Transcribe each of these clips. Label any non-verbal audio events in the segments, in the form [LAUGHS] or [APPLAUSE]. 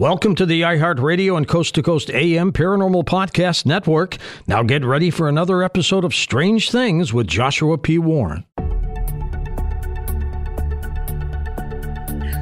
Welcome to the iHeartRadio and Coast to Coast AM Paranormal Podcast Network. Now get ready for another episode of Strange Things with Joshua P. Warren.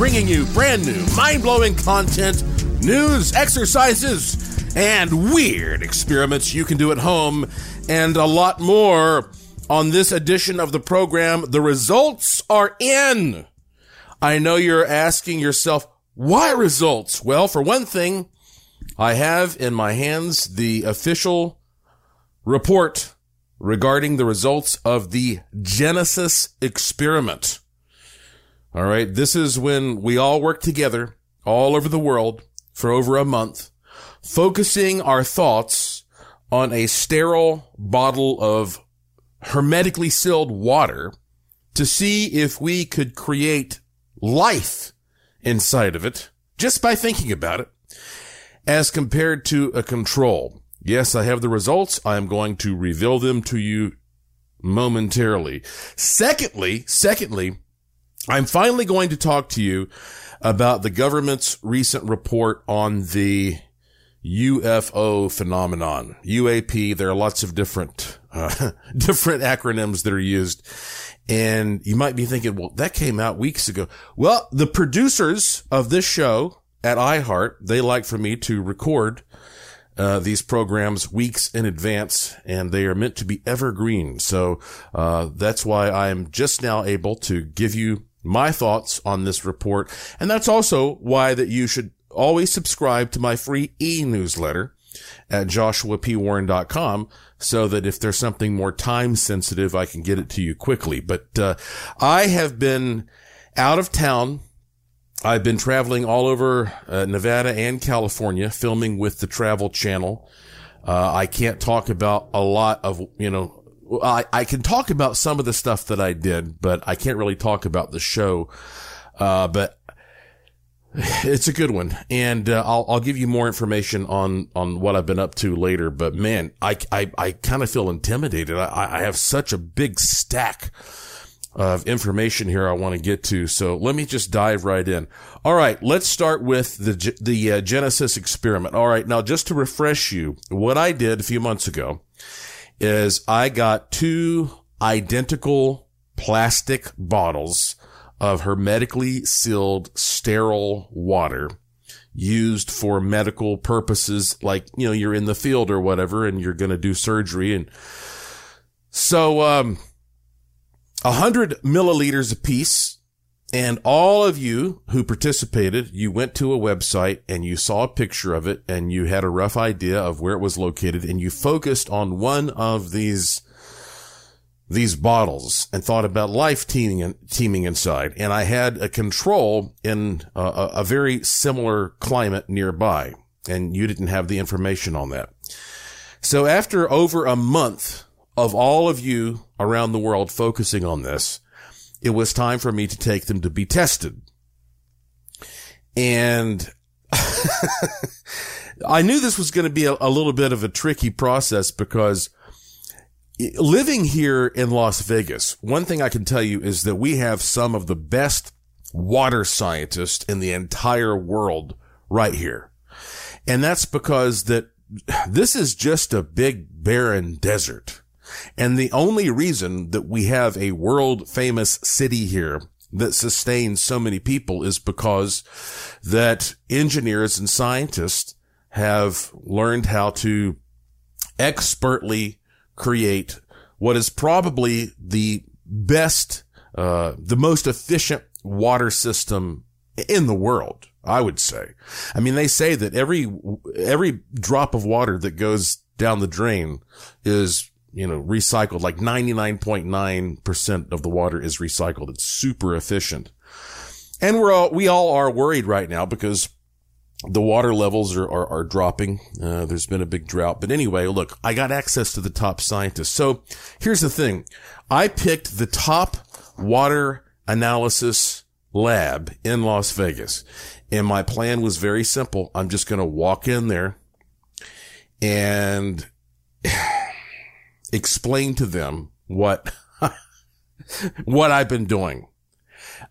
Bringing you brand new, mind blowing content, news, exercises, and weird experiments you can do at home, and a lot more. On this edition of the program, the results are in. I know you're asking yourself, why results? Well, for one thing, I have in my hands the official report regarding the results of the Genesis experiment. All right. This is when we all work together all over the world for over a month, focusing our thoughts on a sterile bottle of hermetically sealed water to see if we could create life inside of it just by thinking about it as compared to a control. Yes, I have the results. I am going to reveal them to you momentarily. Secondly, secondly, I'm finally going to talk to you about the government's recent report on the UFO phenomenon. UAP, there are lots of different, uh, [LAUGHS] different acronyms that are used. And you might be thinking, well, that came out weeks ago. Well, the producers of this show at iHeart, they like for me to record uh, these programs weeks in advance, and they are meant to be evergreen. So uh, that's why I am just now able to give you my thoughts on this report, and that's also why that you should always subscribe to my free e-newsletter at joshuapwarren.com so that if there's something more time sensitive, I can get it to you quickly. But uh, I have been out of town I've been traveling all over uh, Nevada and California, filming with the Travel Channel. Uh, I can't talk about a lot of, you know, I, I can talk about some of the stuff that I did, but I can't really talk about the show. Uh, but it's a good one. And, uh, I'll, I'll give you more information on, on what I've been up to later. But man, I, I, I kind of feel intimidated. I, I have such a big stack of information here I want to get to. So let me just dive right in. All right, let's start with the the uh, Genesis experiment. All right, now just to refresh you, what I did a few months ago is I got two identical plastic bottles of hermetically sealed sterile water used for medical purposes like you know you're in the field or whatever and you're going to do surgery and so um a hundred milliliters apiece. And all of you who participated, you went to a website and you saw a picture of it and you had a rough idea of where it was located and you focused on one of these, these bottles and thought about life teeming, teeming inside. And I had a control in a, a very similar climate nearby and you didn't have the information on that. So after over a month of all of you around the world focusing on this, it was time for me to take them to be tested. And [LAUGHS] I knew this was going to be a, a, little bit of a tricky process because living here in Las Vegas, one thing I can tell you is that we have some of the best water scientists in the entire world right here. And that's because that this is just a big barren desert. And the only reason that we have a world famous city here that sustains so many people is because that engineers and scientists have learned how to expertly create what is probably the best, uh, the most efficient water system in the world. I would say. I mean, they say that every, every drop of water that goes down the drain is, you know, recycled like 99.9% of the water is recycled. It's super efficient. And we're all, we all are worried right now because the water levels are, are, are dropping. Uh, there's been a big drought. But anyway, look, I got access to the top scientists. So here's the thing. I picked the top water analysis lab in Las Vegas. And my plan was very simple. I'm just going to walk in there and explain to them what, [LAUGHS] what I've been doing.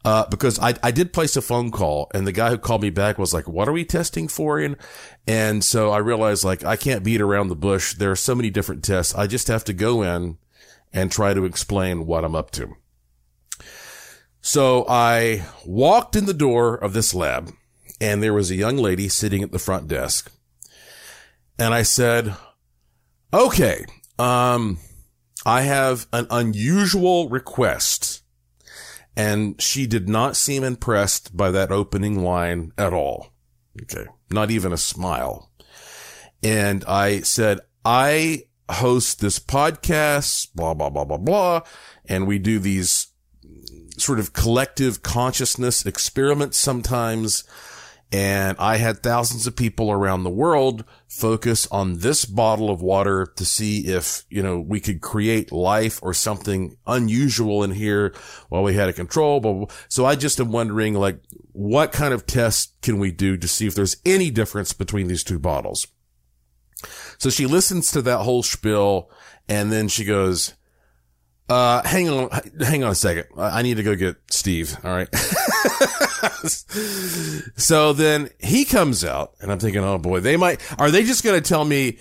Uh, because I, I did place a phone call and the guy who called me back was like, what are we testing for? And, and so I realized like, I can't beat around the bush. There are so many different tests. I just have to go in and try to explain what I'm up to. So I walked in the door of this lab and there was a young lady sitting at the front desk. And I said, okay, um, I have an unusual request. And she did not seem impressed by that opening line at all. Okay. Not even a smile. And I said, I host this podcast, blah, blah, blah, blah, blah. And we do these sort of collective consciousness experiments sometimes. And I had thousands of people around the world focus on this bottle of water to see if, you know, we could create life or something unusual in here while we had a control. So I just am wondering, like, what kind of test can we do to see if there's any difference between these two bottles? So she listens to that whole spiel and then she goes, uh, hang on, hang on a second. I need to go get Steve. All right. [LAUGHS] so then he comes out and I'm thinking, oh boy, they might, are they just going to tell me,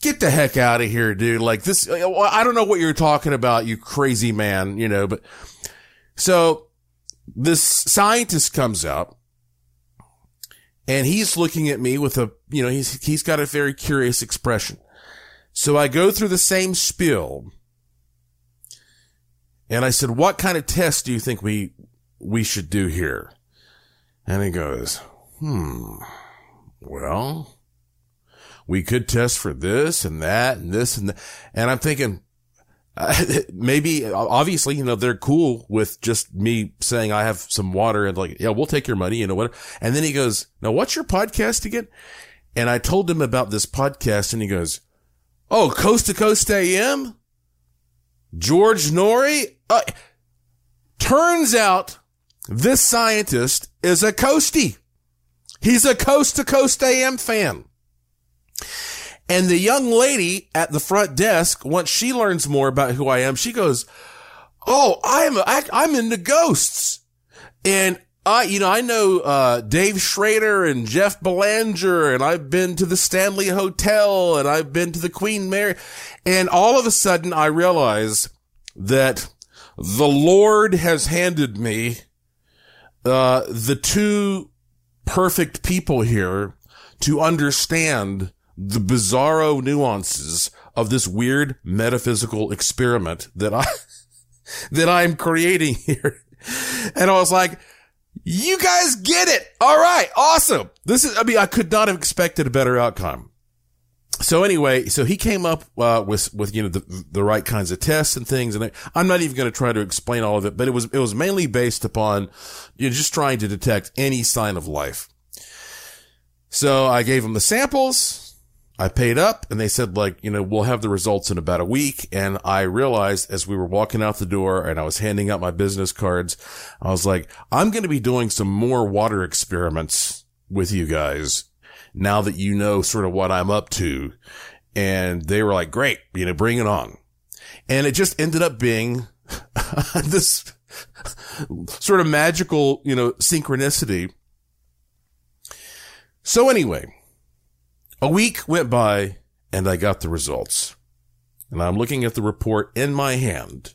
get the heck out of here, dude? Like this, I don't know what you're talking about, you crazy man, you know, but so this scientist comes out and he's looking at me with a, you know, he's, he's got a very curious expression. So I go through the same spiel and I said, what kind of test do you think we, we should do here? And he goes, hmm, well, we could test for this and that and this and that. And I'm thinking, uh, [LAUGHS] maybe, obviously, you know, they're cool with just me saying I have some water and like, yeah, we'll take your money, you know, what? And then he goes, now what's your podcast again? And I told him about this podcast and he goes, Oh, coast to coast AM? George Noory? Uh, turns out this scientist is a coastie. He's a coast to coast AM fan. And the young lady at the front desk, once she learns more about who I am, she goes, Oh, I'm, I'm into ghosts. And I, you know, I know, uh, Dave Schrader and Jeff Belanger and I've been to the Stanley Hotel and I've been to the Queen Mary. And all of a sudden I realize that the Lord has handed me, uh, the two perfect people here to understand the bizarro nuances of this weird metaphysical experiment that I, [LAUGHS] that I'm creating [LAUGHS] here. And I was like, you guys get it. All right. Awesome. This is, I mean, I could not have expected a better outcome so anyway, so he came up uh, with with you know the the right kinds of tests and things, and I'm not even going to try to explain all of it, but it was it was mainly based upon you know just trying to detect any sign of life. So I gave him the samples. I paid up, and they said like you know we'll have the results in about a week. And I realized as we were walking out the door, and I was handing out my business cards, I was like, I'm going to be doing some more water experiments with you guys now that you know sort of what I'm up to. And they were like, great, you know, bring it on. And it just ended up being [LAUGHS] this sort of magical, you know, synchronicity. So anyway, a week went by and I got the results and I'm looking at the report in my hand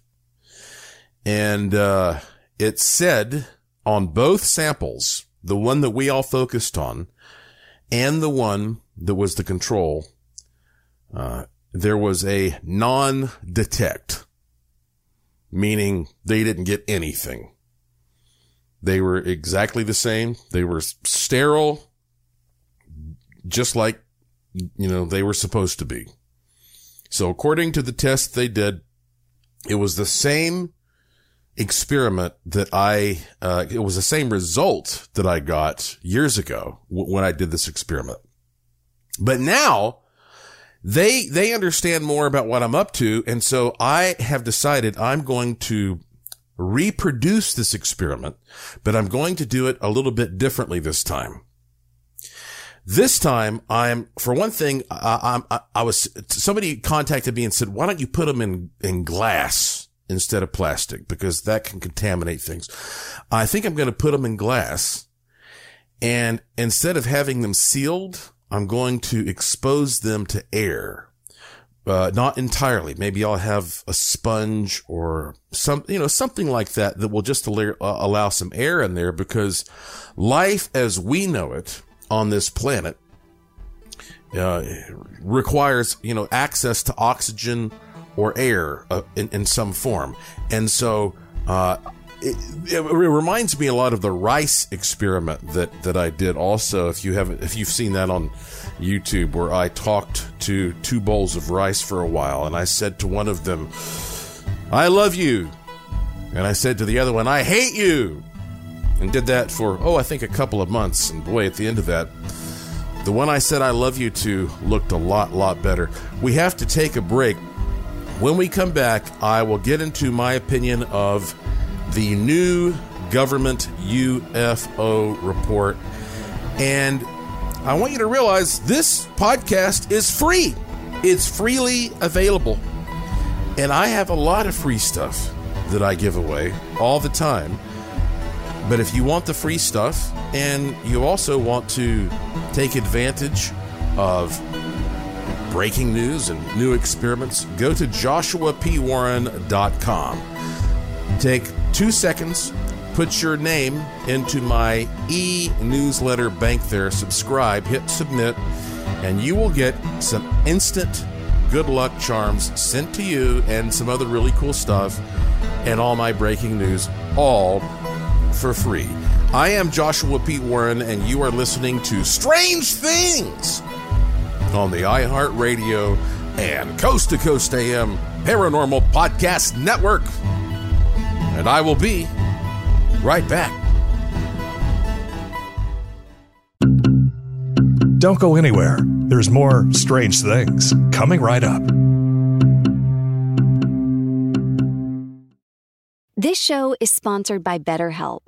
and, uh, it said on both samples, the one that we all focused on and the one that was the control, uh, there was a non-detect, meaning they didn't get anything. They were exactly the same. They were sterile, just like, you know, they were supposed to be. So according to the test they did, it was the same experiment that I, uh, it was the same result that I got years ago w- when I did this experiment. But now they, they understand more about what I'm up to. And so I have decided I'm going to reproduce this experiment, but I'm going to do it a little bit differently this time. This time, I'm, for one thing, I, I, I was, somebody contacted me and said, why don't you put them in, in glass instead of plastic? Because that can contaminate things. I think I'm going to put them in glass and instead of having them sealed, I'm going to expose them to air. Uh, not entirely. Maybe I'll have a sponge or some, you know, something like that that will just allow, uh, allow some air in there because life as we know it on this planet uh, requires, you know, access to oxygen or air uh, in, in some form. And so, uh, it, it, reminds me a lot of the rice experiment that, that I did also. If you haven't, if you've seen that on YouTube, where I talked to two bowls of rice for a while, and I said to one of them, "I love you," and I said to the other one, "I hate you," and did that for oh, I think a couple of months. And boy, at the end of that, the one I said I love you to looked a lot, lot better. We have to take a break. When we come back, I will get into my opinion of the new government UFO report. And I want you to realize this podcast is free, it's freely available. And I have a lot of free stuff that I give away all the time. But if you want the free stuff and you also want to take advantage of breaking news and new experiments, go to joshuapwarren.com. Take two seconds, put your name into my e newsletter bank there, subscribe, hit submit, and you will get some instant good luck charms sent to you and some other really cool stuff and all my breaking news, all for free. I am Joshua P. Warren, and you are listening to Strange Things on the iHeartRadio and Coast to Coast AM Paranormal Podcast Network and I will be right back. Don't go anywhere. There's more strange things coming right up. This show is sponsored by BetterHelp.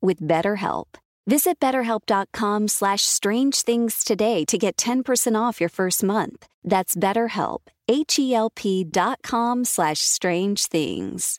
with BetterHelp. Visit betterhelp.com slash strange things today to get 10% off your first month. That's betterhelp, H-E-L-P dot com slash strange things.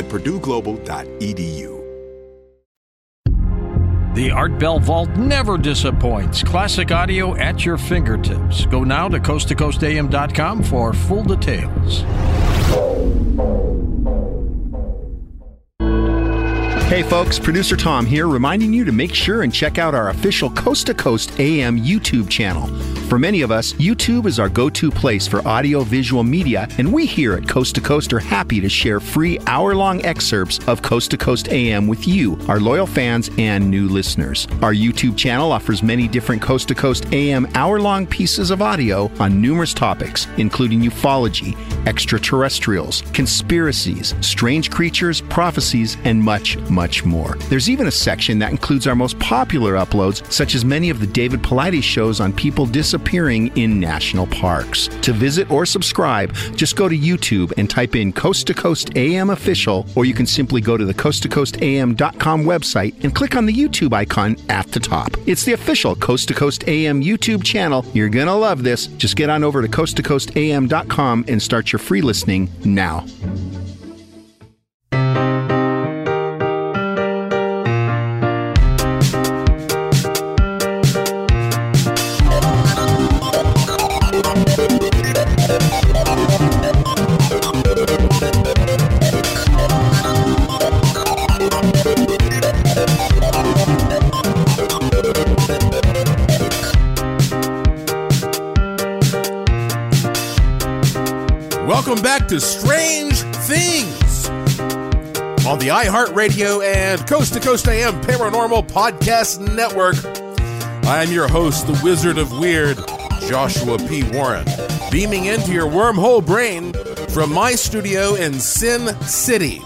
at purdueglobal.edu. The Art Bell Vault never disappoints. Classic audio at your fingertips. Go now to coasttocoastam.com for full details. Hey folks, producer Tom here, reminding you to make sure and check out our official Coast to Coast AM YouTube channel. For many of us, YouTube is our go to place for audio visual media, and we here at Coast to Coast are happy to share free hour long excerpts of Coast to Coast AM with you, our loyal fans and new listeners. Our YouTube channel offers many different Coast to Coast AM hour long pieces of audio on numerous topics, including ufology, extraterrestrials, conspiracies, strange creatures, prophecies, and much, much more. There's even a section that includes our most popular uploads, such as many of the David Paulides shows on people disappearing in national parks. To visit or subscribe, just go to YouTube and type in Coast to Coast AM Official, or you can simply go to the coasttocoastam.com website and click on the YouTube icon at the top. It's the official Coast to Coast AM YouTube channel. You're gonna love this. Just get on over to Coast to Coast coasttocoastam.com and start your free listening now. To Strange Things on the iHeartRadio and Coast to Coast AM Paranormal Podcast Network. I am your host, the Wizard of Weird, Joshua P. Warren, beaming into your wormhole brain from my studio in Sin City,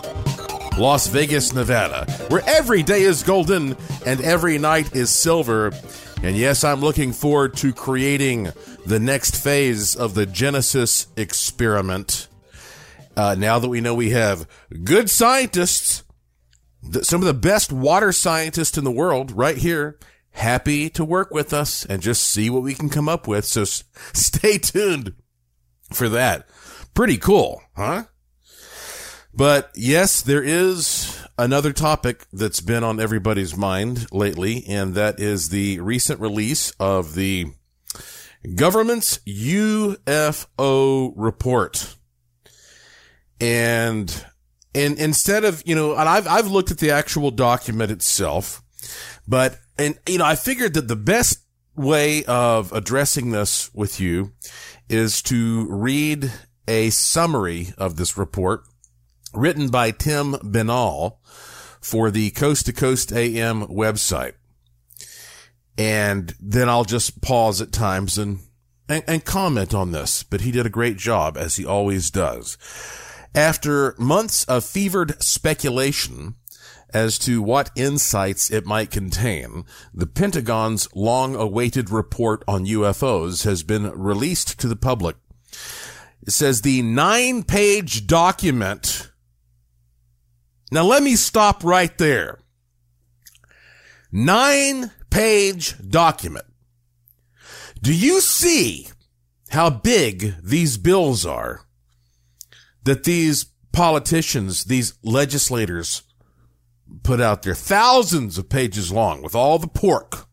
Las Vegas, Nevada, where every day is golden and every night is silver. And yes, I'm looking forward to creating the next phase of the Genesis experiment. Uh, now that we know we have good scientists, th- some of the best water scientists in the world right here, happy to work with us and just see what we can come up with. So s- [LAUGHS] stay tuned for that. Pretty cool, huh? But yes, there is another topic that's been on everybody's mind lately, and that is the recent release of the government's UFO report. And, and instead of, you know, and I've, I've looked at the actual document itself, but, and, you know, I figured that the best way of addressing this with you is to read a summary of this report written by Tim Binnall for the Coast to Coast AM website. And then I'll just pause at times and, and, and, comment on this, but he did a great job as he always does. After months of fevered speculation as to what insights it might contain, the Pentagon's long awaited report on UFOs has been released to the public. It says the nine page document. Now let me stop right there. Nine page document. Do you see how big these bills are that these politicians, these legislators put out there? Thousands of pages long with all the pork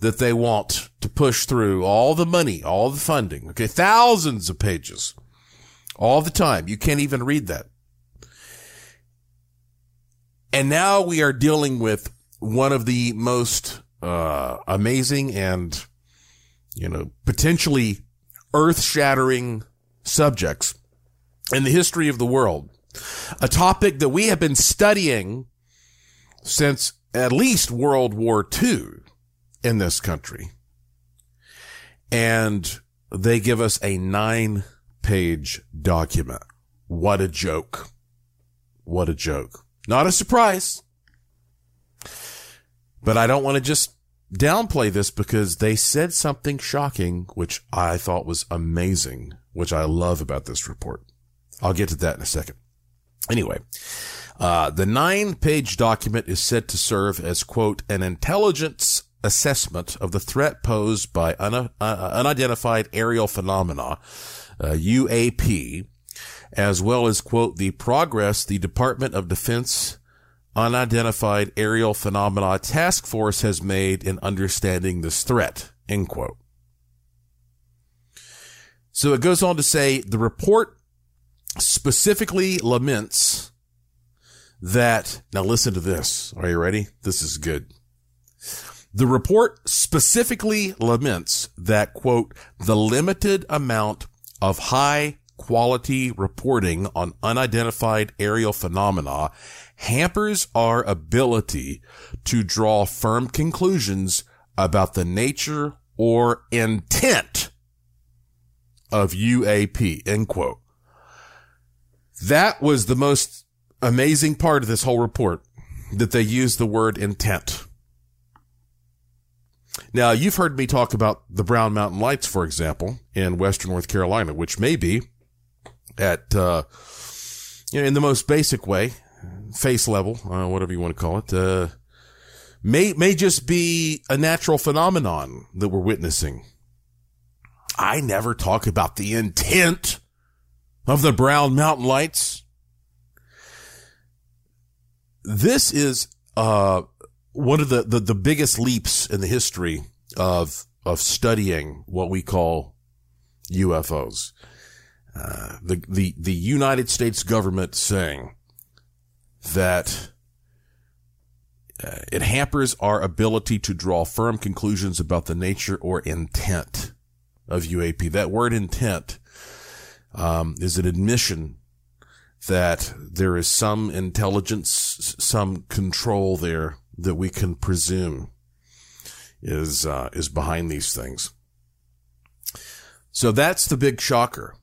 that they want to push through, all the money, all the funding. Okay. Thousands of pages all the time. You can't even read that. And now we are dealing with one of the most uh, amazing and, you know, potentially earth shattering subjects in the history of the world. A topic that we have been studying since at least World War II in this country. And they give us a nine page document. What a joke. What a joke. Not a surprise. But I don't want to just downplay this because they said something shocking, which I thought was amazing, which I love about this report. I'll get to that in a second. Anyway, uh, the nine page document is said to serve as, quote, an intelligence assessment of the threat posed by un- uh, unidentified aerial phenomena, uh, UAP, as well as, quote, the progress the Department of Defense Unidentified Aerial Phenomena Task Force has made in understanding this threat, end quote. So it goes on to say the report specifically laments that, now listen to this. Are you ready? This is good. The report specifically laments that, quote, the limited amount of high quality reporting on unidentified aerial phenomena hampers our ability to draw firm conclusions about the nature or intent of UAP, end quote. That was the most amazing part of this whole report that they used the word intent. Now, you've heard me talk about the Brown Mountain Lights, for example, in Western North Carolina, which may be at, uh, you know, in the most basic way, face level, uh, whatever you want to call it, uh, may, may just be a natural phenomenon that we're witnessing. I never talk about the intent of the Brown Mountain Lights. This is, uh, one of the, the, the biggest leaps in the history of, of studying what we call UFOs. Uh, the, the, the United States government saying that uh, it hampers our ability to draw firm conclusions about the nature or intent of UAP. That word intent um, is an admission that there is some intelligence, some control there that we can presume is uh, is behind these things. So that's the big shocker.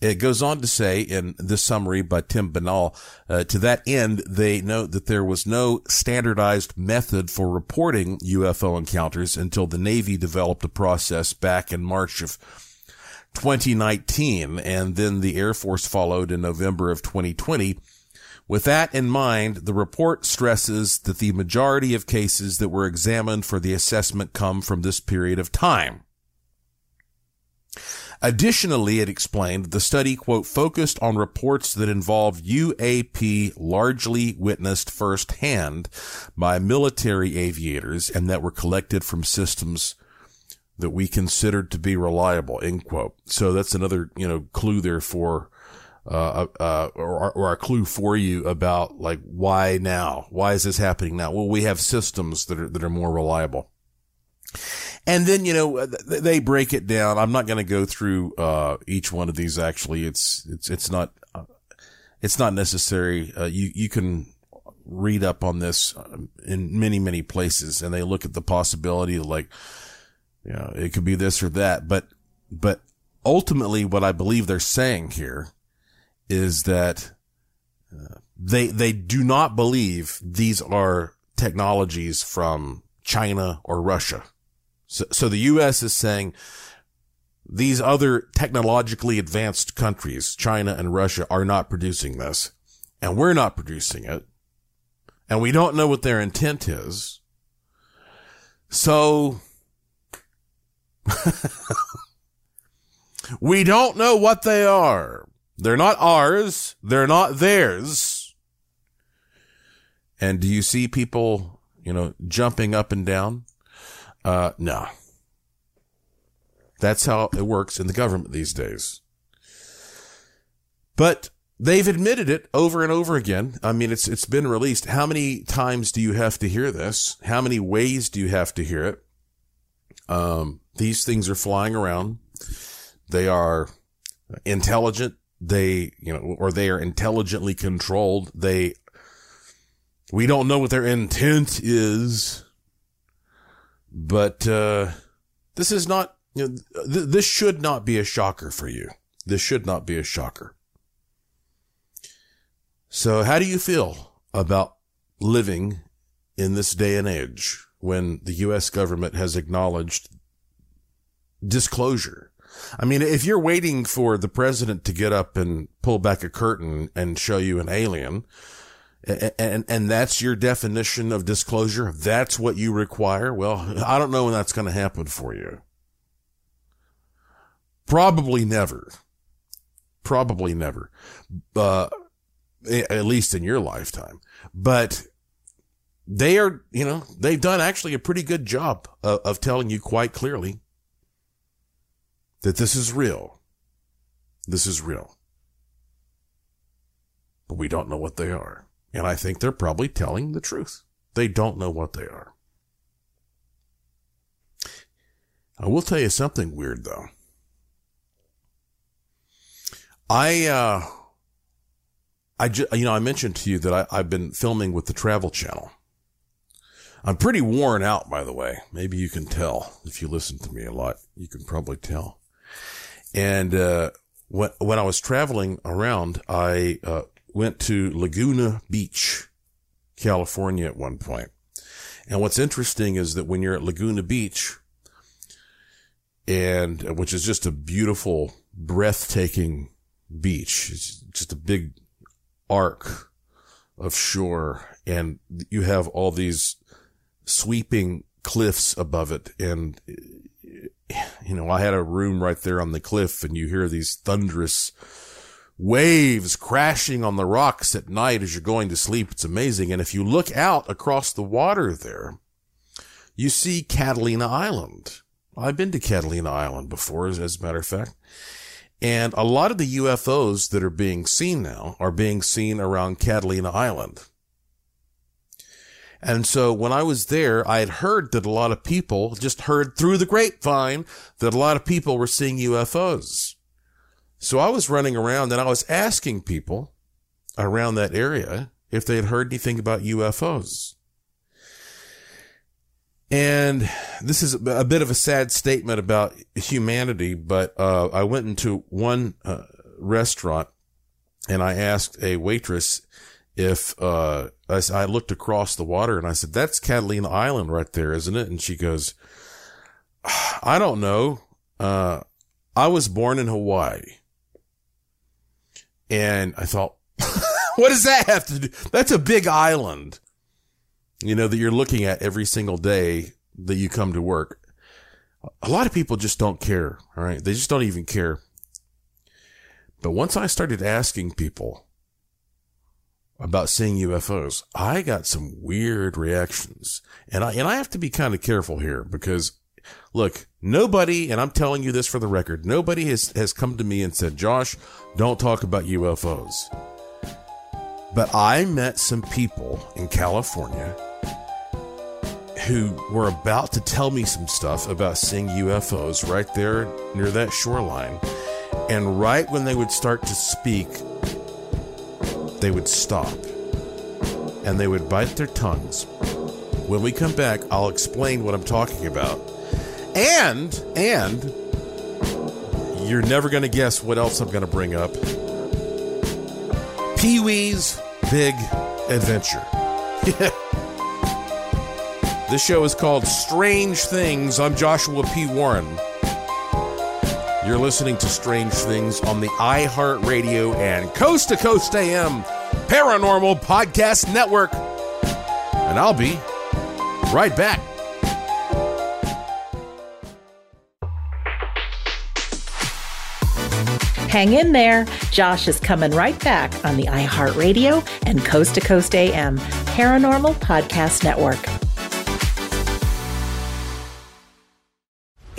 It goes on to say in this summary by Tim Binnall, uh, to that end, they note that there was no standardized method for reporting UFO encounters until the Navy developed a process back in March of 2019, and then the Air Force followed in November of 2020 with that in mind, the report stresses that the majority of cases that were examined for the assessment come from this period of time. Additionally, it explained the study, quote, focused on reports that involved UAP largely witnessed firsthand by military aviators and that were collected from systems that we considered to be reliable, end quote. So that's another, you know, clue there for uh, uh, or, or a clue for you about like why now? Why is this happening now? Well, we have systems that are that are more reliable. And then you know they break it down. I'm not going to go through uh, each one of these. Actually, it's it's it's not uh, it's not necessary. Uh, you you can read up on this um, in many many places, and they look at the possibility of like you know it could be this or that. But but ultimately, what I believe they're saying here is that uh, they they do not believe these are technologies from China or Russia. So, so the U.S. is saying these other technologically advanced countries, China and Russia, are not producing this, and we're not producing it. and we don't know what their intent is. So [LAUGHS] we don't know what they are. They're not ours. They're not theirs. And do you see people, you know, jumping up and down? Uh, no. That's how it works in the government these days. But they've admitted it over and over again. I mean, it's, it's been released. How many times do you have to hear this? How many ways do you have to hear it? Um, these things are flying around. They are intelligent. They, you know, or they are intelligently controlled. They, we don't know what their intent is, but, uh, this is not, you know, th- this should not be a shocker for you. This should not be a shocker. So how do you feel about living in this day and age when the U.S. government has acknowledged disclosure? I mean, if you're waiting for the president to get up and pull back a curtain and show you an alien, and, and, that's your definition of disclosure, that's what you require. Well, I don't know when that's going to happen for you. Probably never. Probably never. Uh, at least in your lifetime. But they are, you know, they've done actually a pretty good job of, of telling you quite clearly that this is real. This is real. But we don't know what they are. And I think they're probably telling the truth. They don't know what they are. I will tell you something weird though. I, uh, I just, you know, I mentioned to you that I, I've been filming with the Travel Channel. I'm pretty worn out, by the way. Maybe you can tell if you listen to me a lot. You can probably tell. And, uh, when, when I was traveling around, I, uh, went to Laguna Beach, California at one point. And what's interesting is that when you're at Laguna Beach, and which is just a beautiful, breathtaking beach. It's just a big arc of shore and you have all these sweeping cliffs above it. And, you know, I had a room right there on the cliff and you hear these thunderous waves crashing on the rocks at night as you're going to sleep. It's amazing. And if you look out across the water there, you see Catalina Island. I've been to Catalina Island before, as, as a matter of fact. And a lot of the UFOs that are being seen now are being seen around Catalina Island. And so when I was there, I had heard that a lot of people just heard through the grapevine that a lot of people were seeing UFOs. So I was running around and I was asking people around that area if they had heard anything about UFOs. And this is a bit of a sad statement about humanity, but uh, I went into one uh, restaurant and I asked a waitress if uh, I, I, looked across the water and I said, "That's Catalina Island right there, isn't it?" And she goes, "I don't know. Uh, I was born in Hawaii." And I thought, [LAUGHS] what does that have to do? That's a big island you know, that you're looking at every single day that you come to work. A lot of people just don't care. All right. They just don't even care. But once I started asking people about seeing UFOs, I got some weird reactions. And I, and I have to be kind of careful here because look, nobody, and I'm telling you this for the record, nobody has, has come to me and said, Josh, don't talk about UFOs. But I met some people in California who were about to tell me some stuff about seeing UFOs right there near that shoreline. And right when they would start to speak, they would stop and they would bite their tongues. When we come back, I'll explain what I'm talking about. And, and, you're never going to guess what else I'm going to bring up. Pee Wee's Big Adventure. [LAUGHS] This show is called Strange Things. I'm Joshua P. Warren. You're listening to Strange Things on the iHeartRadio and Coast to Coast AM Paranormal Podcast Network. and I'll be right back. Hang in there. Josh is coming right back on the iHeartRadio and Coast to Coast AM Paranormal Podcast Network.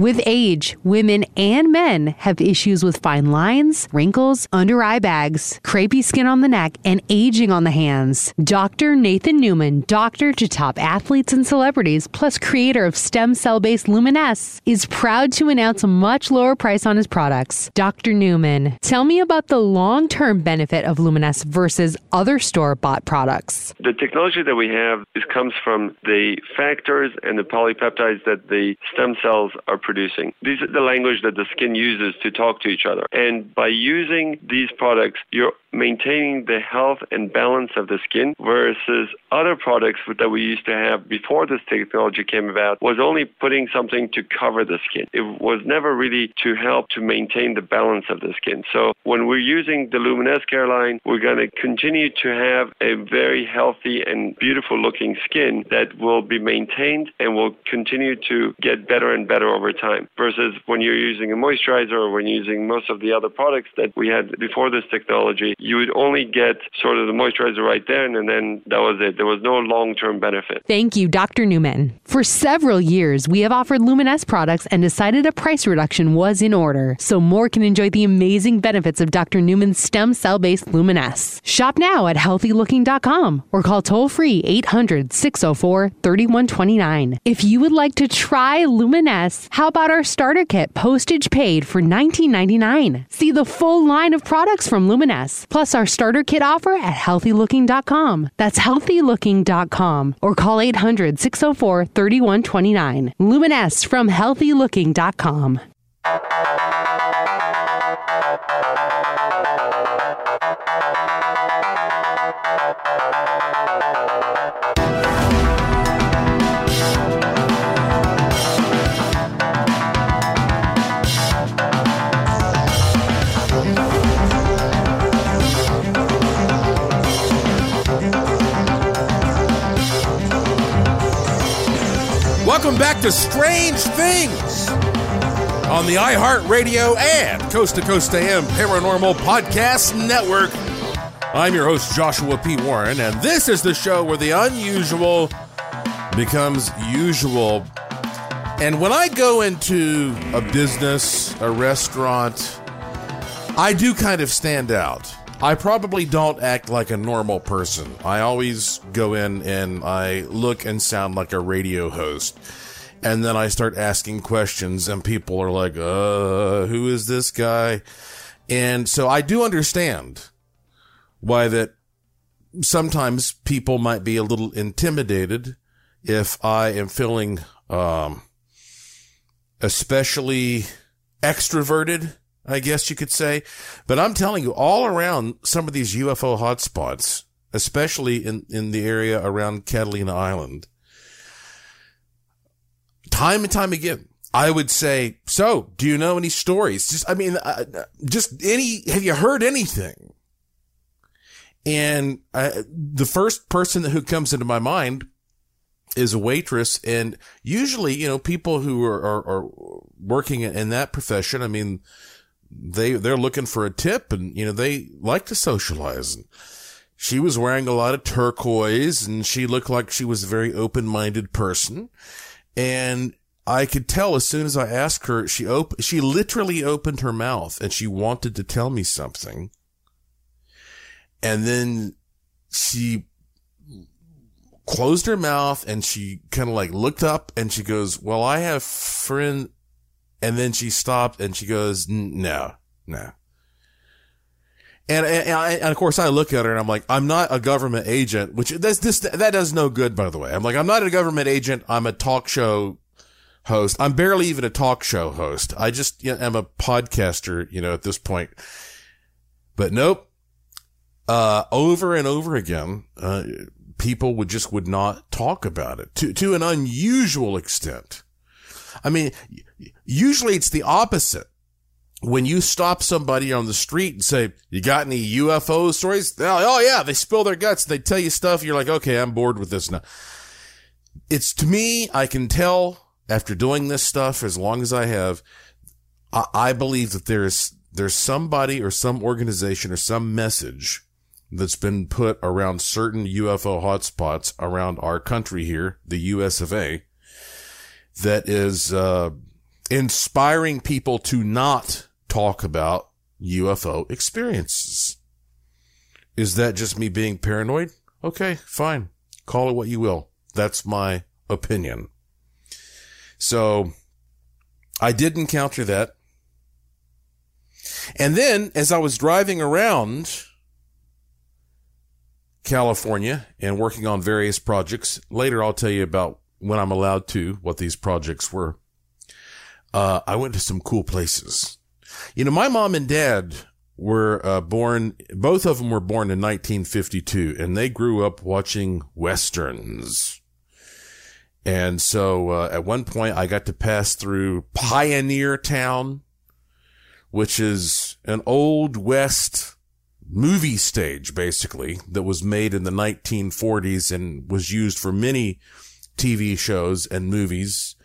With age, women and men have issues with fine lines, wrinkles, under eye bags, crepey skin on the neck, and aging on the hands. Dr. Nathan Newman, doctor to top athletes and celebrities, plus creator of stem cell based Luminesce, is proud to announce a much lower price on his products. Dr. Newman, tell me about the long term benefit of Luminesce versus other store bought products. The technology that we have comes from the factors and the polypeptides that the stem cells are producing. These are the language that the skin uses to talk to each other. And by using these products, you're maintaining the health and balance of the skin versus other products that we used to have before this technology came about was only putting something to cover the skin. It was never really to help to maintain the balance of the skin. So when we're using the Luminesce Care line, we're going to continue to have a very healthy and beautiful looking skin that will be maintained and will continue to get better and better over time versus when you're using a moisturizer or when using most of the other products that we had before this technology you would only get sort of the moisturizer right then, and then that was it. There was no long term benefit. Thank you, Dr. Newman. For several years, we have offered Luminesce products and decided a price reduction was in order so more can enjoy the amazing benefits of Dr. Newman's stem cell based Luminesce. Shop now at healthylooking.com or call toll free 800 604 3129. If you would like to try Luminesce, how about our starter kit postage paid for $19.99? See the full line of products from Luminesce, plus our starter kit offer at healthylooking.com. That's healthylooking.com or call 800 604 3129. Luminesce from healthylooking.com. Welcome back to Strange Things on the iHeartRadio and Coast to Coast AM Paranormal Podcast Network. I'm your host, Joshua P. Warren, and this is the show where the unusual becomes usual. And when I go into a business, a restaurant, I do kind of stand out. I probably don't act like a normal person. I always go in and I look and sound like a radio host. And then I start asking questions and people are like, uh, who is this guy? And so I do understand why that sometimes people might be a little intimidated if I am feeling, um, especially extroverted I guess you could say. But I'm telling you, all around some of these UFO hotspots, especially in, in the area around Catalina Island, time and time again, I would say, so do you know any stories? Just, I mean, uh, just any, have you heard anything? And uh, the first person who comes into my mind is a waitress. And usually, you know, people who are, are, are working in that profession, I mean, they they're looking for a tip and you know they like to socialize. And she was wearing a lot of turquoise and she looked like she was a very open-minded person. And I could tell as soon as I asked her she op- she literally opened her mouth and she wanted to tell me something. And then she closed her mouth and she kind of like looked up and she goes well I have friend and then she stopped and she goes, no, no. And, and, and, of course I look at her and I'm like, I'm not a government agent, which that's this, that does no good, by the way. I'm like, I'm not a government agent. I'm a talk show host. I'm barely even a talk show host. I just you know, am a podcaster, you know, at this point. But nope. Uh, over and over again, uh, people would just would not talk about it to, to an unusual extent. I mean, usually it's the opposite. When you stop somebody on the street and say, you got any UFO stories? Like, Oh, yeah, they spill their guts. They tell you stuff. You're like, okay, I'm bored with this now. It's to me, I can tell after doing this stuff as long as I have, I, I believe that there's, there's somebody or some organization or some message that's been put around certain UFO hotspots around our country here, the US of A, that is uh, inspiring people to not talk about UFO experiences. Is that just me being paranoid? Okay, fine. Call it what you will. That's my opinion. So I did encounter that. And then as I was driving around California and working on various projects, later I'll tell you about when I'm allowed to, what these projects were. Uh, I went to some cool places. You know, my mom and dad were uh, born, both of them were born in 1952 and they grew up watching Westerns. And so, uh, at one point I got to pass through Pioneertown, which is an old West movie stage, basically, that was made in the 1940s and was used for many TV shows and movies.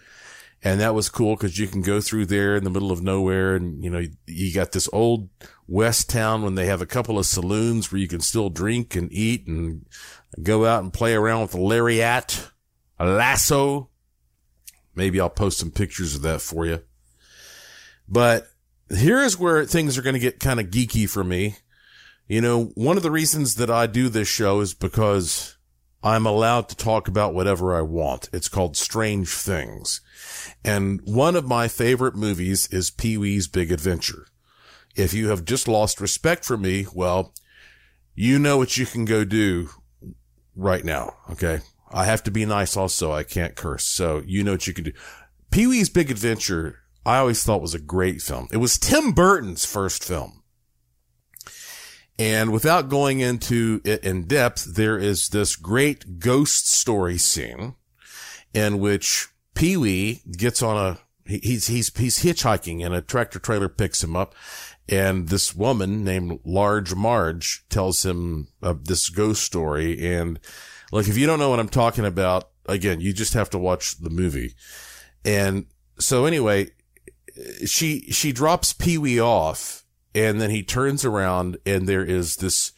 And that was cool because you can go through there in the middle of nowhere and, you know, you got this old West town when they have a couple of saloons where you can still drink and eat and go out and play around with a lariat, a lasso. Maybe I'll post some pictures of that for you. But here is where things are going to get kind of geeky for me. You know, one of the reasons that I do this show is because I'm allowed to talk about whatever I want. It's called Strange Things. And one of my favorite movies is Pee Wee's Big Adventure. If you have just lost respect for me, well, you know what you can go do right now. Okay. I have to be nice also. I can't curse. So you know what you can do. Pee Wee's Big Adventure, I always thought was a great film. It was Tim Burton's first film. And without going into it in depth, there is this great ghost story scene in which Pee Wee gets on a, he's, he's, he's hitchhiking and a tractor trailer picks him up. And this woman named Large Marge tells him of this ghost story. And like, if you don't know what I'm talking about, again, you just have to watch the movie. And so anyway, she, she drops Pee Wee off and then he turns around and there is this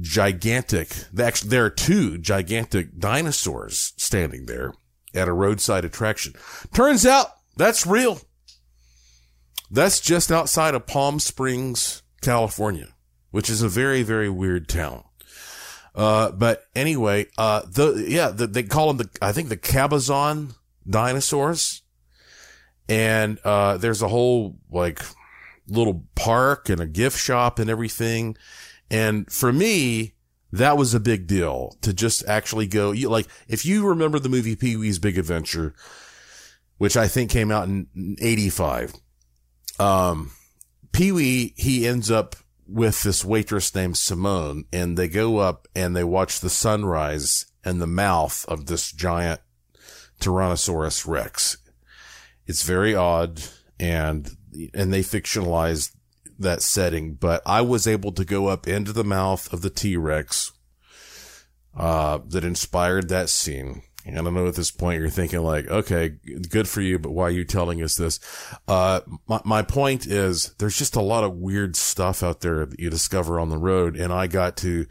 gigantic, actually, there are two gigantic dinosaurs standing there at a roadside attraction. Turns out that's real. That's just outside of Palm Springs, California, which is a very, very weird town. Uh, but anyway, uh, the, yeah, the, they call them the, I think the Cabazon dinosaurs. And, uh, there's a whole, like, little park and a gift shop and everything. And for me, that was a big deal to just actually go. You, like, if you remember the movie Pee Wee's Big Adventure, which I think came out in 85, um, Pee Wee, he ends up with this waitress named Simone and they go up and they watch the sunrise and the mouth of this giant Tyrannosaurus Rex. It's very odd and and they fictionalized that setting, but I was able to go up into the mouth of the T-Rex, uh, that inspired that scene. And I know at this point you're thinking like, okay, good for you, but why are you telling us this? Uh, my, my point is there's just a lot of weird stuff out there that you discover on the road. And I got to,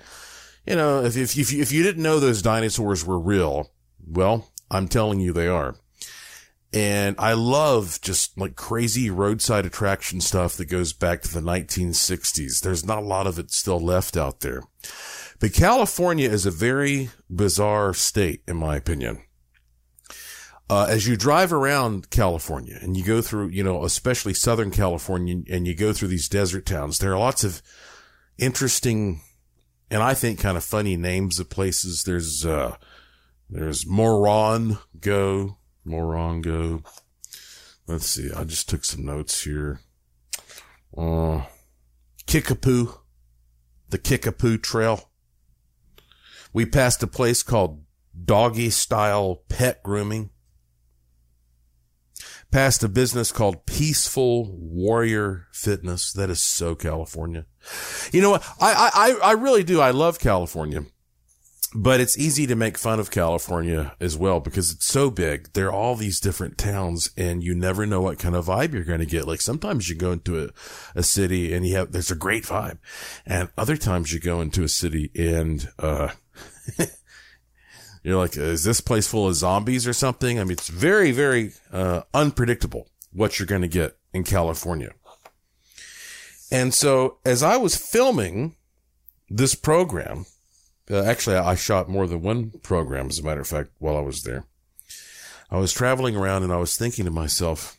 you know, if, if, if, if you didn't know those dinosaurs were real, well, I'm telling you they are. And I love just like crazy roadside attraction stuff that goes back to the 1960s. There's not a lot of it still left out there. But California is a very bizarre state, in my opinion. Uh, as you drive around California and you go through, you know, especially Southern California and you go through these desert towns, there are lots of interesting and I think kind of funny names of places. There's, uh, there's Morongo, Morongo. Let's see. I just took some notes here. Uh, Kickapoo, the Kickapoo Trail. We passed a place called Doggy Style Pet Grooming. Passed a business called Peaceful Warrior Fitness. That is so California. You know what? I, I, I really do. I love California but it's easy to make fun of California as well because it's so big. There are all these different towns and you never know what kind of vibe you're going to get. Like sometimes you go into a, a city and you have, there's a great vibe. And other times you go into a city and, uh, [LAUGHS] you're like, is this place full of zombies or something? I mean, it's very, very, uh, unpredictable what you're going to get in California. And so as I was filming this program, uh, actually, I shot more than one program, as a matter of fact, while I was there. I was traveling around and I was thinking to myself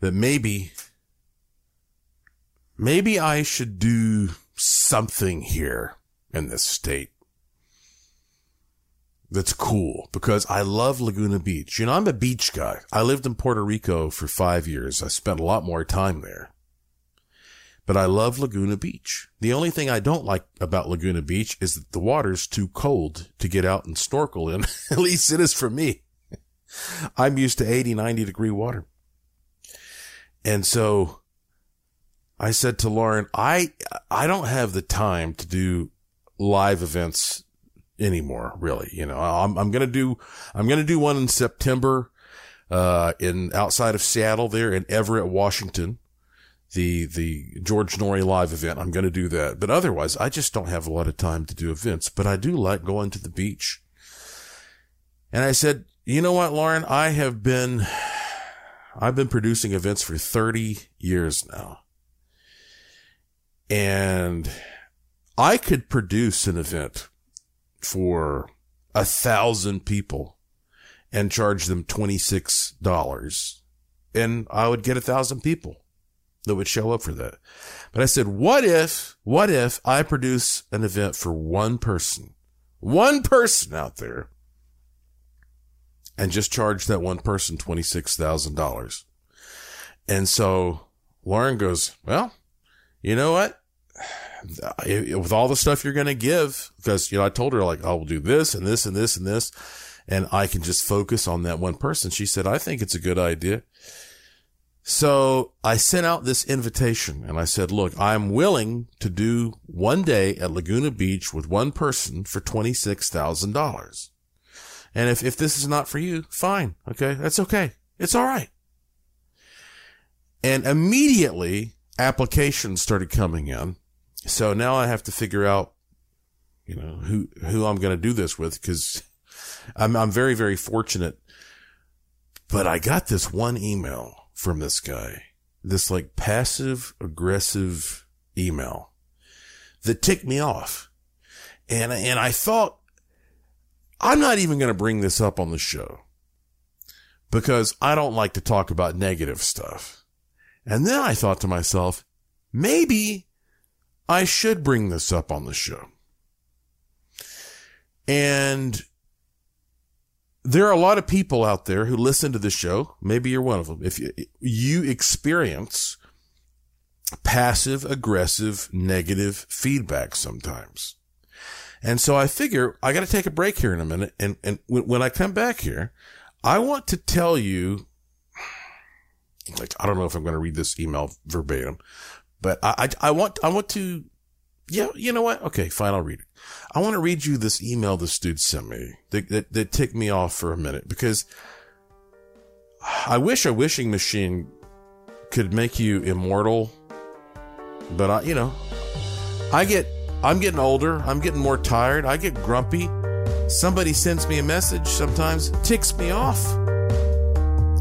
that maybe, maybe I should do something here in this state that's cool because I love Laguna Beach. You know, I'm a beach guy. I lived in Puerto Rico for five years. I spent a lot more time there but I love Laguna Beach. The only thing I don't like about Laguna Beach is that the water's too cold to get out and snorkel in. [LAUGHS] At least it is for me. I'm used to 80, 90 degree water. And so I said to Lauren, I, I don't have the time to do live events anymore, really. You know, I'm, I'm going to do, I'm going to do one in September. uh, in outside of Seattle there in Everett, Washington. The, the George Noory live event. I'm going to do that. But otherwise, I just don't have a lot of time to do events, but I do like going to the beach. And I said, you know what, Lauren? I have been, I've been producing events for 30 years now. And I could produce an event for a thousand people and charge them $26 and I would get a thousand people that would show up for that. But I said, what if, what if I produce an event for one person, one person out there and just charge that one person $26,000? And so Lauren goes, well, you know what? [SIGHS] With all the stuff you're going to give, because, you know, I told her like, I will do this and this and this and this, and I can just focus on that one person. She said, I think it's a good idea. So I sent out this invitation and I said, look, I'm willing to do one day at Laguna Beach with one person for $26,000. And if, if this is not for you, fine. Okay. That's okay. It's all right. And immediately applications started coming in. So now I have to figure out, you know, who, who I'm going to do this with because I'm, I'm very, very fortunate. But I got this one email from this guy, this like passive aggressive email that ticked me off. And, and I thought, I'm not even going to bring this up on the show because I don't like to talk about negative stuff. And then I thought to myself, maybe I should bring this up on the show. And there are a lot of people out there who listen to the show. Maybe you're one of them. If you, you experience passive aggressive negative feedback sometimes. And so I figure I got to take a break here in a minute. And, and when I come back here, I want to tell you, like, I don't know if I'm going to read this email verbatim, but I, I, I want, I want to, yeah, you know what? Okay, fine. I'll read it. I want to read you this email this dude sent me that, that, that ticked me off for a minute because I wish a wishing machine could make you immortal, but I, you know, I get, I'm getting older. I'm getting more tired. I get grumpy. Somebody sends me a message sometimes, ticks me off.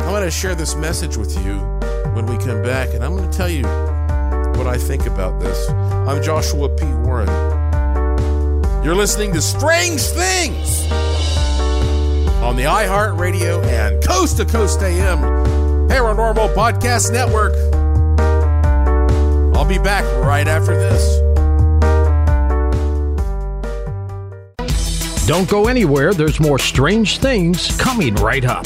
I want to share this message with you when we come back, and I'm going to tell you what I think about this. I'm Joshua P. Warren. You're listening to Strange Things on the iHeartRadio and Coast to Coast AM Paranormal Podcast Network. I'll be back right after this. Don't go anywhere. There's more strange things coming right up.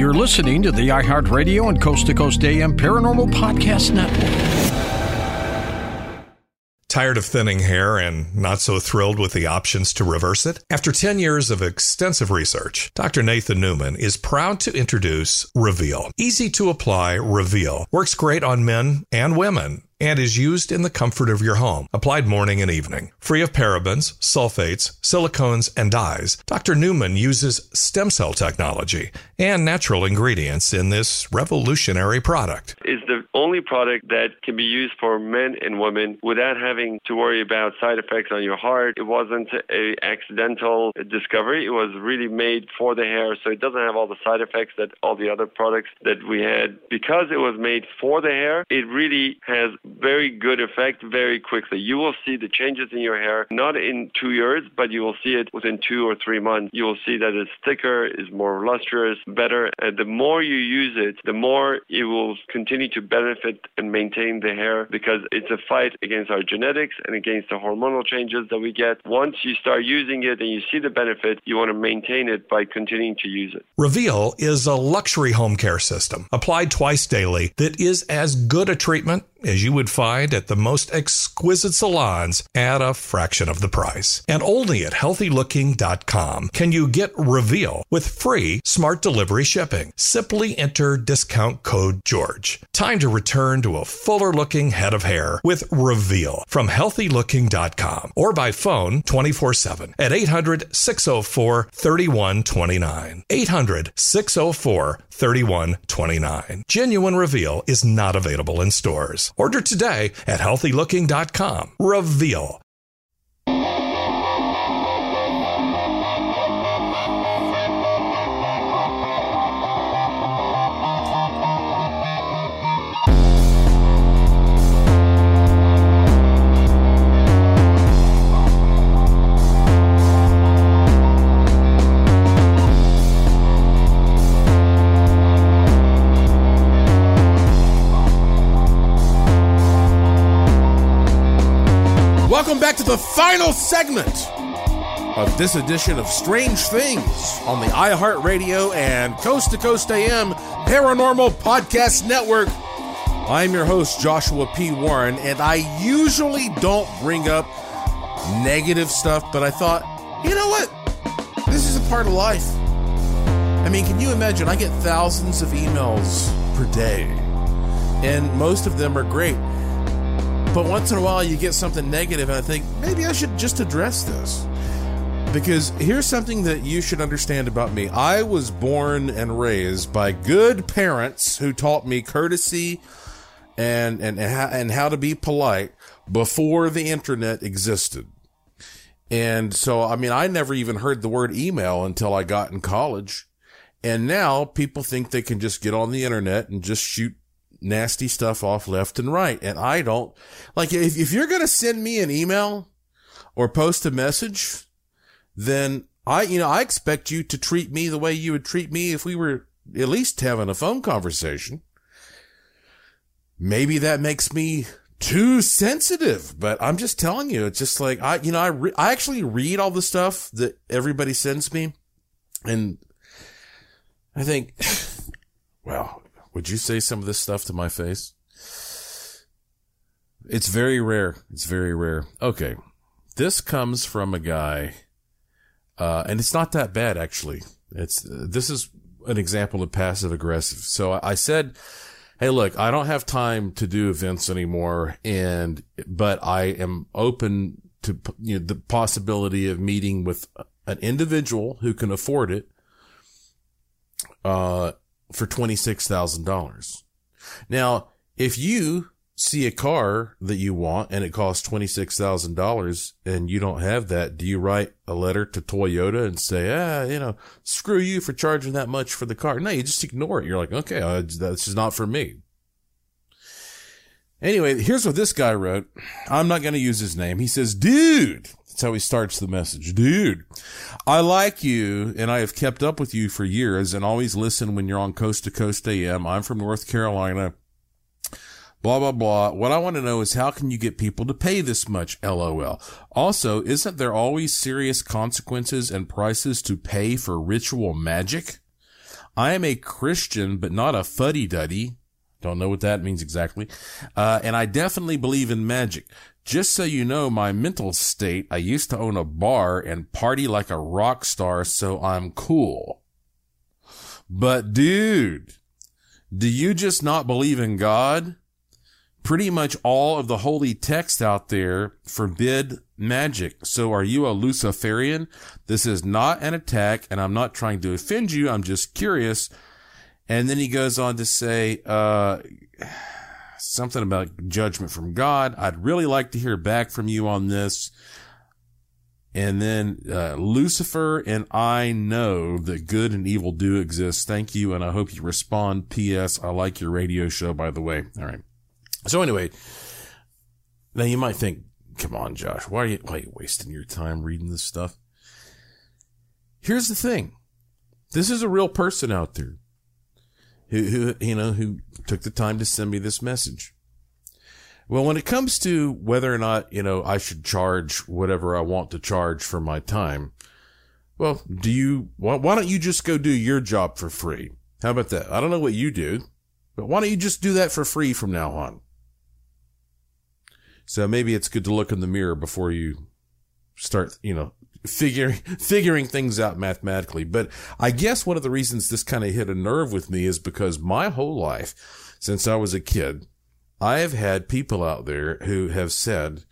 You're listening to the iHeartRadio and Coast to Coast AM Paranormal Podcast Network. Tired of thinning hair and not so thrilled with the options to reverse it? After 10 years of extensive research, Dr. Nathan Newman is proud to introduce Reveal. Easy to apply Reveal works great on men and women and is used in the comfort of your home, applied morning and evening. Free of parabens, sulfates, silicones, and dyes, Dr. Newman uses stem cell technology and natural ingredients in this revolutionary product. Is the only product that can be used for men and women without having to worry about side effects on your heart. It wasn't a accidental discovery. It was really made for the hair, so it doesn't have all the side effects that all the other products that we had. Because it was made for the hair, it really has very good effect very quickly. You will see the changes in your hair not in two years, but you will see it within two or three months. You will see that it's thicker, is more lustrous, better. And the more you use it, the more it will continue to benefit and maintain the hair because it's a fight against our genetics and against the hormonal changes that we get. Once you start using it and you see the benefit, you want to maintain it by continuing to use it. Reveal is a luxury home care system applied twice daily that is as good a treatment as you would find at the most exquisite salons at a fraction of the price. And only at healthylooking.com can you get Reveal with free smart delivery shipping. Simply enter discount code GEORGE. Time to return to a fuller looking head of hair with Reveal from healthylooking.com or by phone 24 7 at 800 604 3129. 800 604 3129. Genuine Reveal is not available in stores. Order today at healthylooking.com. Reveal. Welcome back to the final segment of this edition of Strange Things on the iHeartRadio and Coast to Coast AM Paranormal Podcast Network. I'm your host, Joshua P. Warren, and I usually don't bring up negative stuff, but I thought, you know what? This is a part of life. I mean, can you imagine? I get thousands of emails per day, and most of them are great. But once in a while, you get something negative, and I think maybe I should just address this. Because here's something that you should understand about me I was born and raised by good parents who taught me courtesy and, and, and how to be polite before the internet existed. And so, I mean, I never even heard the word email until I got in college. And now people think they can just get on the internet and just shoot nasty stuff off left and right. And I don't like if, if you're going to send me an email or post a message, then I, you know, I expect you to treat me the way you would treat me if we were at least having a phone conversation. Maybe that makes me too sensitive, but I'm just telling you, it's just like I, you know, I, re- I actually read all the stuff that everybody sends me and I think, [SIGHS] well, would you say some of this stuff to my face? It's very rare. It's very rare. Okay. This comes from a guy, uh, and it's not that bad actually. It's, uh, this is an example of passive aggressive. So I, I said, Hey, look, I don't have time to do events anymore. And, but I am open to you know, the possibility of meeting with an individual who can afford it, uh, for $26,000. Now, if you see a car that you want and it costs $26,000 and you don't have that, do you write a letter to Toyota and say, ah, you know, screw you for charging that much for the car? No, you just ignore it. You're like, okay, uh, that's just not for me. Anyway, here's what this guy wrote. I'm not going to use his name. He says, dude, that's how he starts the message. Dude, I like you and I have kept up with you for years and always listen when you're on Coast to Coast AM. I'm from North Carolina. Blah, blah, blah. What I want to know is how can you get people to pay this much? LOL. Also, isn't there always serious consequences and prices to pay for ritual magic? I am a Christian, but not a fuddy duddy. Don't know what that means exactly. Uh, and I definitely believe in magic. Just so you know my mental state, I used to own a bar and party like a rock star, so I'm cool. But dude, do you just not believe in God? Pretty much all of the holy text out there forbid magic. So are you a Luciferian? This is not an attack and I'm not trying to offend you. I'm just curious. And then he goes on to say, uh, something about judgment from God. I'd really like to hear back from you on this. And then uh, Lucifer and I know that good and evil do exist. Thank you, and I hope you respond. P.S. I like your radio show, by the way. All right. So anyway, now you might think, come on, Josh, why are you, why are you wasting your time reading this stuff? Here's the thing. This is a real person out there who, who, you know, who took the time to send me this message. Well, when it comes to whether or not, you know, I should charge whatever I want to charge for my time, well, do you, why, why don't you just go do your job for free? How about that? I don't know what you do, but why don't you just do that for free from now on? So maybe it's good to look in the mirror before you start, you know, figuring [LAUGHS] figuring things out mathematically. But I guess one of the reasons this kind of hit a nerve with me is because my whole life, since I was a kid, I have had people out there who have said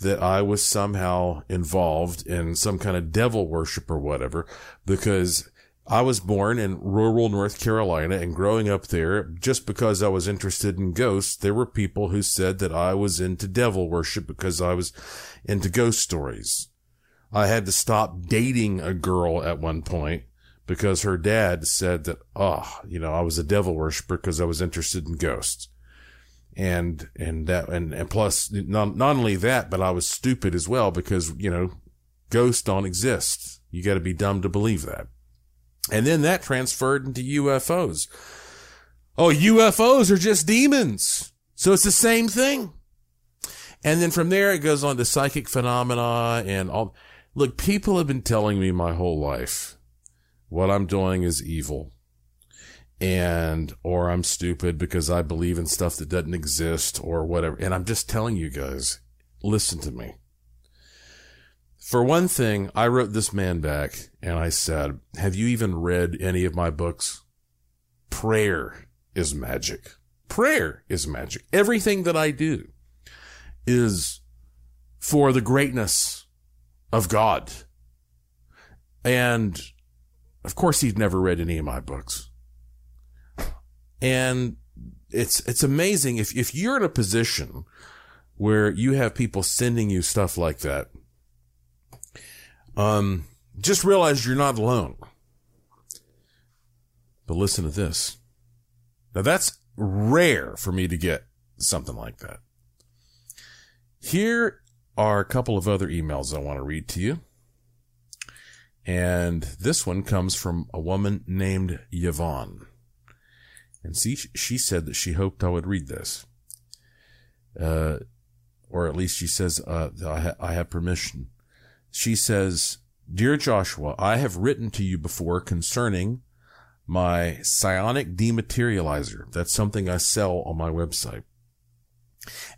that I was somehow involved in some kind of devil worship or whatever because I was born in rural North Carolina and growing up there, just because I was interested in ghosts, there were people who said that I was into devil worship because I was into ghost stories. I had to stop dating a girl at one point because her dad said that, oh, you know, I was a devil worshiper because I was interested in ghosts. And, and that, and, and plus, not, not only that, but I was stupid as well because, you know, ghosts don't exist. You got to be dumb to believe that. And then that transferred into UFOs. Oh, UFOs are just demons. So it's the same thing. And then from there, it goes on to psychic phenomena and all. Look, people have been telling me my whole life what I'm doing is evil and, or I'm stupid because I believe in stuff that doesn't exist or whatever. And I'm just telling you guys, listen to me. For one thing, I wrote this man back and I said, have you even read any of my books? Prayer is magic. Prayer is magic. Everything that I do is for the greatness of God. And of course, he'd never read any of my books. And it's, it's amazing if, if you're in a position where you have people sending you stuff like that um, just realize you're not alone. But listen to this. Now that's rare for me to get something like that. Here are a couple of other emails I want to read to you. And this one comes from a woman named Yvonne. And see, she said that she hoped I would read this. Uh, or at least she says, uh, I, ha- I have permission. She says, Dear Joshua, I have written to you before concerning my psionic dematerializer. That's something I sell on my website.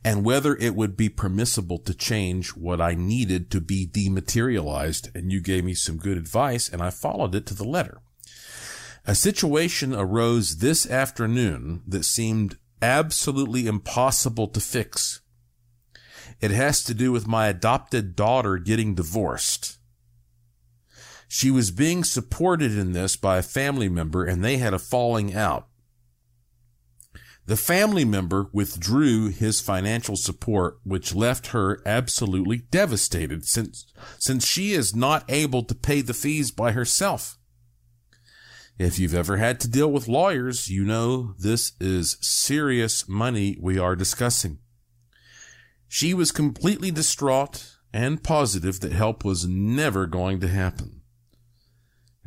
And whether it would be permissible to change what I needed to be dematerialized. And you gave me some good advice and I followed it to the letter. A situation arose this afternoon that seemed absolutely impossible to fix. It has to do with my adopted daughter getting divorced. She was being supported in this by a family member and they had a falling out. The family member withdrew his financial support, which left her absolutely devastated since, since she is not able to pay the fees by herself. If you've ever had to deal with lawyers, you know this is serious money we are discussing. She was completely distraught and positive that help was never going to happen.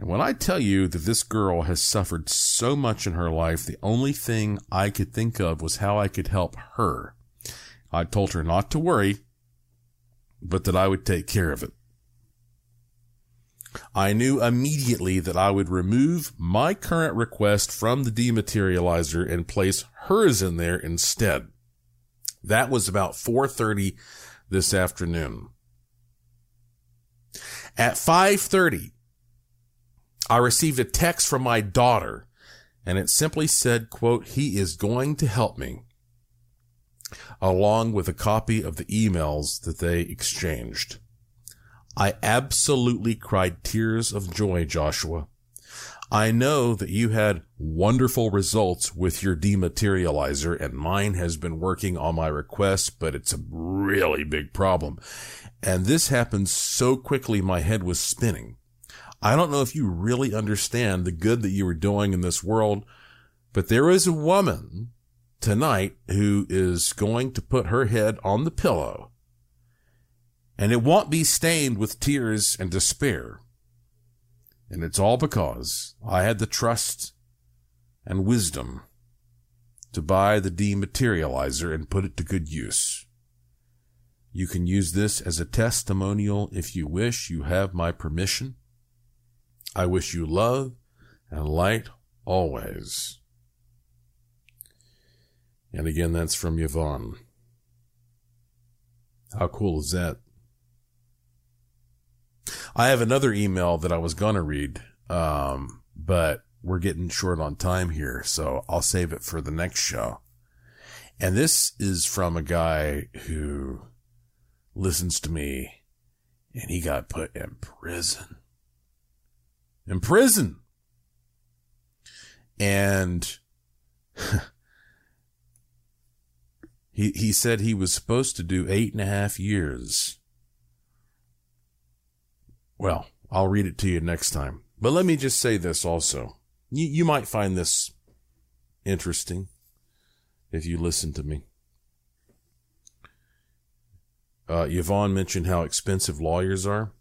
And when I tell you that this girl has suffered so much in her life, the only thing I could think of was how I could help her. I told her not to worry, but that I would take care of it. I knew immediately that I would remove my current request from the dematerializer and place hers in there instead. That was about 4:30 this afternoon. At 5:30, I received a text from my daughter and it simply said, quote, he is going to help me along with a copy of the emails that they exchanged. I absolutely cried tears of joy, Joshua. I know that you had wonderful results with your dematerializer and mine has been working on my request, but it's a really big problem. And this happened so quickly my head was spinning. I don't know if you really understand the good that you are doing in this world, but there is a woman tonight who is going to put her head on the pillow and it won't be stained with tears and despair. And it's all because I had the trust and wisdom to buy the dematerializer and put it to good use. You can use this as a testimonial if you wish. You have my permission. I wish you love and light always. And again, that's from Yvonne. How cool is that? I have another email that I was going to read, um, but we're getting short on time here, so I'll save it for the next show. And this is from a guy who listens to me and he got put in prison in prison. And [LAUGHS] he, he said he was supposed to do eight and a half years. Well, I'll read it to you next time. But let me just say this also. You, you might find this interesting if you listen to me. Uh, Yvonne mentioned how expensive lawyers are.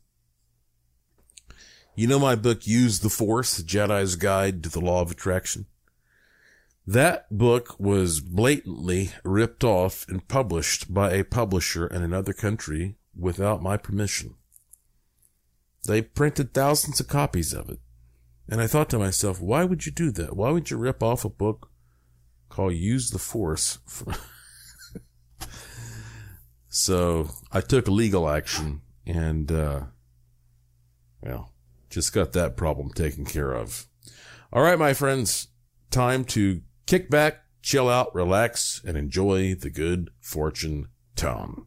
You know my book, Use the Force, Jedi's Guide to the Law of Attraction? That book was blatantly ripped off and published by a publisher in another country without my permission. They printed thousands of copies of it. And I thought to myself, why would you do that? Why would you rip off a book called Use the Force? [LAUGHS] so I took legal action and, uh, well, just got that problem taken care of. All right, my friends, time to kick back, chill out, relax, and enjoy the good fortune tone.